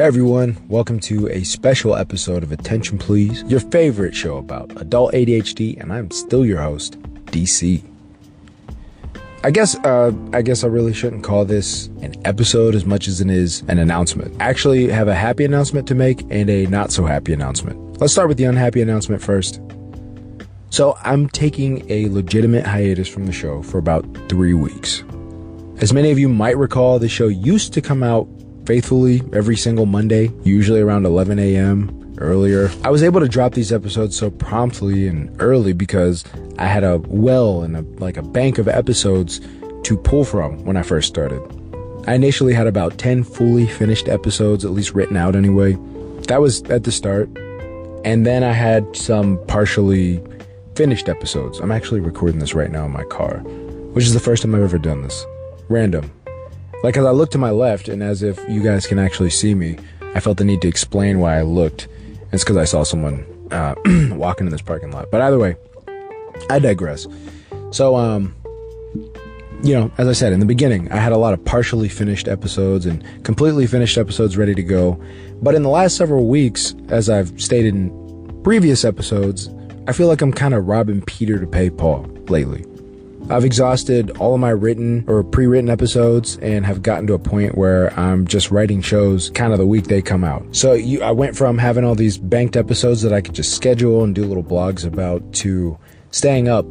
Hey everyone, welcome to a special episode of Attention Please, your favorite show about adult ADHD, and I'm still your host, DC. I guess uh, I guess I really shouldn't call this an episode as much as it is an announcement. Actually, have a happy announcement to make and a not so happy announcement. Let's start with the unhappy announcement first. So I'm taking a legitimate hiatus from the show for about three weeks. As many of you might recall, the show used to come out faithfully every single Monday, usually around 11 a.m. earlier. I was able to drop these episodes so promptly and early because I had a well and a, like a bank of episodes to pull from when I first started. I initially had about 10 fully finished episodes, at least written out anyway. That was at the start. And then I had some partially finished episodes. I'm actually recording this right now in my car, which is the first time I've ever done this. Random. Like, as I looked to my left, and as if you guys can actually see me, I felt the need to explain why I looked. It's because I saw someone uh, walking in this parking lot. But either way, I digress. So, um, you know, as I said in the beginning, I had a lot of partially finished episodes and completely finished episodes ready to go. But in the last several weeks, as I've stated in previous episodes, I feel like I'm kind of robbing Peter to pay Paul lately. I've exhausted all of my written or pre written episodes and have gotten to a point where I'm just writing shows kind of the week they come out. So you, I went from having all these banked episodes that I could just schedule and do little blogs about to staying up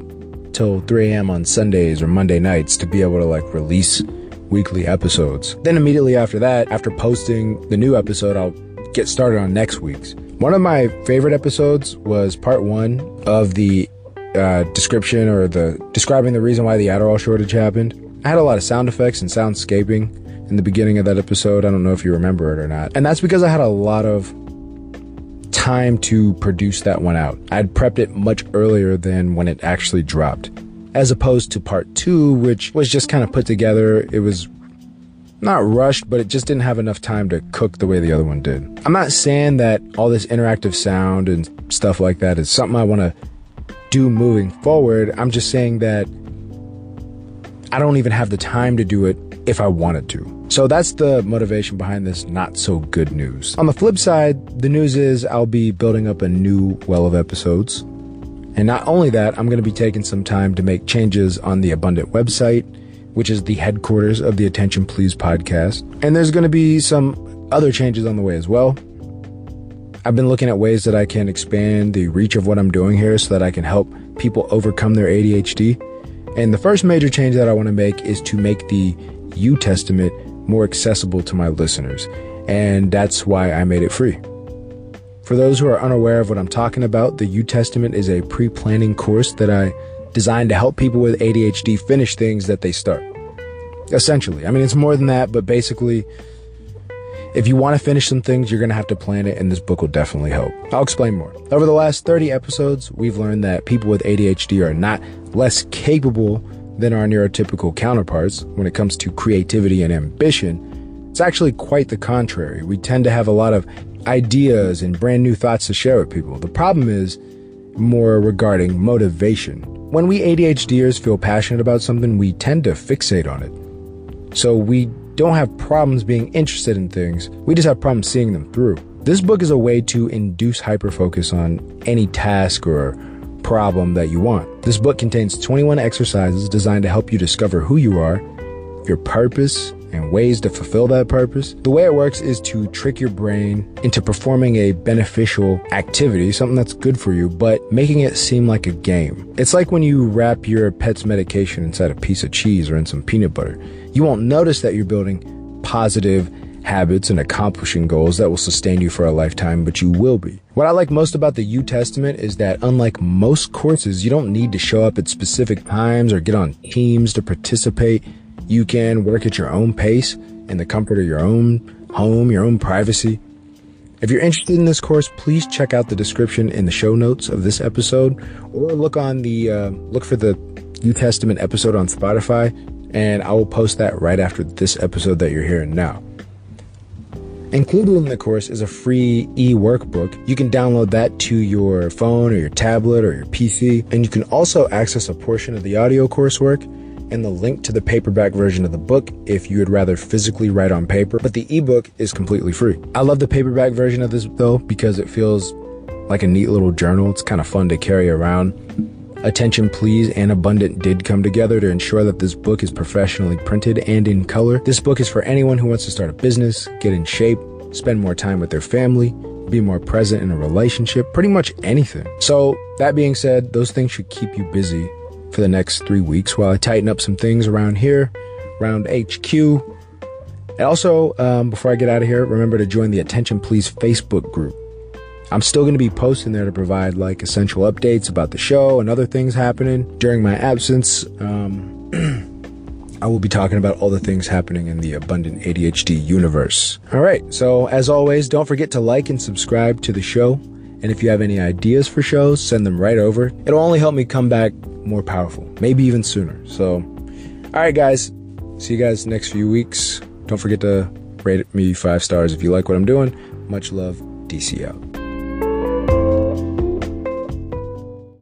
till 3 a.m. on Sundays or Monday nights to be able to like release weekly episodes. Then immediately after that, after posting the new episode, I'll get started on next week's. One of my favorite episodes was part one of the uh, description or the describing the reason why the Adderall shortage happened. I had a lot of sound effects and soundscaping in the beginning of that episode. I don't know if you remember it or not. And that's because I had a lot of time to produce that one out. I'd prepped it much earlier than when it actually dropped. As opposed to part two, which was just kind of put together. It was not rushed, but it just didn't have enough time to cook the way the other one did. I'm not saying that all this interactive sound and stuff like that is something I want to do moving forward. I'm just saying that I don't even have the time to do it if I wanted to. So that's the motivation behind this not so good news. On the flip side, the news is I'll be building up a new well of episodes. And not only that, I'm going to be taking some time to make changes on the Abundant website, which is the headquarters of the Attention Please podcast. And there's going to be some other changes on the way as well. I've been looking at ways that I can expand the reach of what I'm doing here so that I can help people overcome their ADHD. And the first major change that I want to make is to make the U Testament more accessible to my listeners. And that's why I made it free. For those who are unaware of what I'm talking about, the U Testament is a pre planning course that I designed to help people with ADHD finish things that they start. Essentially. I mean, it's more than that, but basically, if you want to finish some things, you're going to have to plan it, and this book will definitely help. I'll explain more. Over the last 30 episodes, we've learned that people with ADHD are not less capable than our neurotypical counterparts when it comes to creativity and ambition. It's actually quite the contrary. We tend to have a lot of ideas and brand new thoughts to share with people. The problem is more regarding motivation. When we ADHDers feel passionate about something, we tend to fixate on it. So we don't have problems being interested in things, we just have problems seeing them through. This book is a way to induce hyperfocus on any task or problem that you want. This book contains 21 exercises designed to help you discover who you are, your purpose, and ways to fulfill that purpose. The way it works is to trick your brain into performing a beneficial activity, something that's good for you, but making it seem like a game. It's like when you wrap your pet's medication inside a piece of cheese or in some peanut butter. You won't notice that you're building positive habits and accomplishing goals that will sustain you for a lifetime, but you will be. What I like most about the U Testament is that unlike most courses, you don't need to show up at specific times or get on teams to participate. You can work at your own pace in the comfort of your own home, your own privacy. If you're interested in this course, please check out the description in the show notes of this episode or look on the uh, look for the New Testament episode on Spotify and I will post that right after this episode that you're hearing now. Included in the course is a free e workbook. You can download that to your phone or your tablet or your PC, and you can also access a portion of the audio coursework and the link to the paperback version of the book if you would rather physically write on paper, but the ebook is completely free. I love the paperback version of this though because it feels like a neat little journal. It's kind of fun to carry around. Attention Please and Abundant did come together to ensure that this book is professionally printed and in color. This book is for anyone who wants to start a business, get in shape, spend more time with their family, be more present in a relationship, pretty much anything. So, that being said, those things should keep you busy for the next three weeks while I tighten up some things around here, around HQ. And also, um, before I get out of here, remember to join the Attention Please Facebook group. I'm still going to be posting there to provide like essential updates about the show and other things happening during my absence. Um, I will be talking about all the things happening in the abundant ADHD universe. All right, so as always, don't forget to like and subscribe to the show. And if you have any ideas for shows, send them right over. It'll only help me come back more powerful, maybe even sooner. So, all right, guys, see you guys next few weeks. Don't forget to rate me five stars if you like what I'm doing. Much love, DC out.